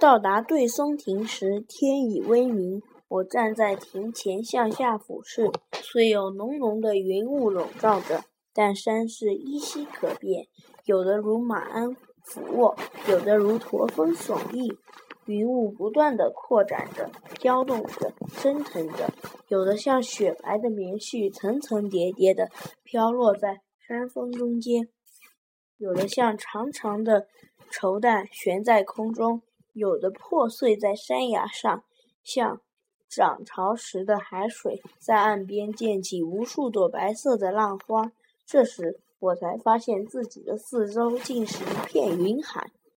到达对松亭时，天已微明。我站在亭前向下俯视，虽有浓浓的云雾笼罩着，但山势依稀可辨，有的如马鞍俯卧，有的如驼峰耸立。云雾不断地扩展着，飘动着，升腾着，有的像雪白的棉絮，层层叠叠地飘落在山峰中间；有的像长长的绸带悬在空中；有的破碎在山崖上，像涨潮时的海水，在岸边溅起无数朵白色的浪花。这时，我才发现自己的四周竟是一片云海。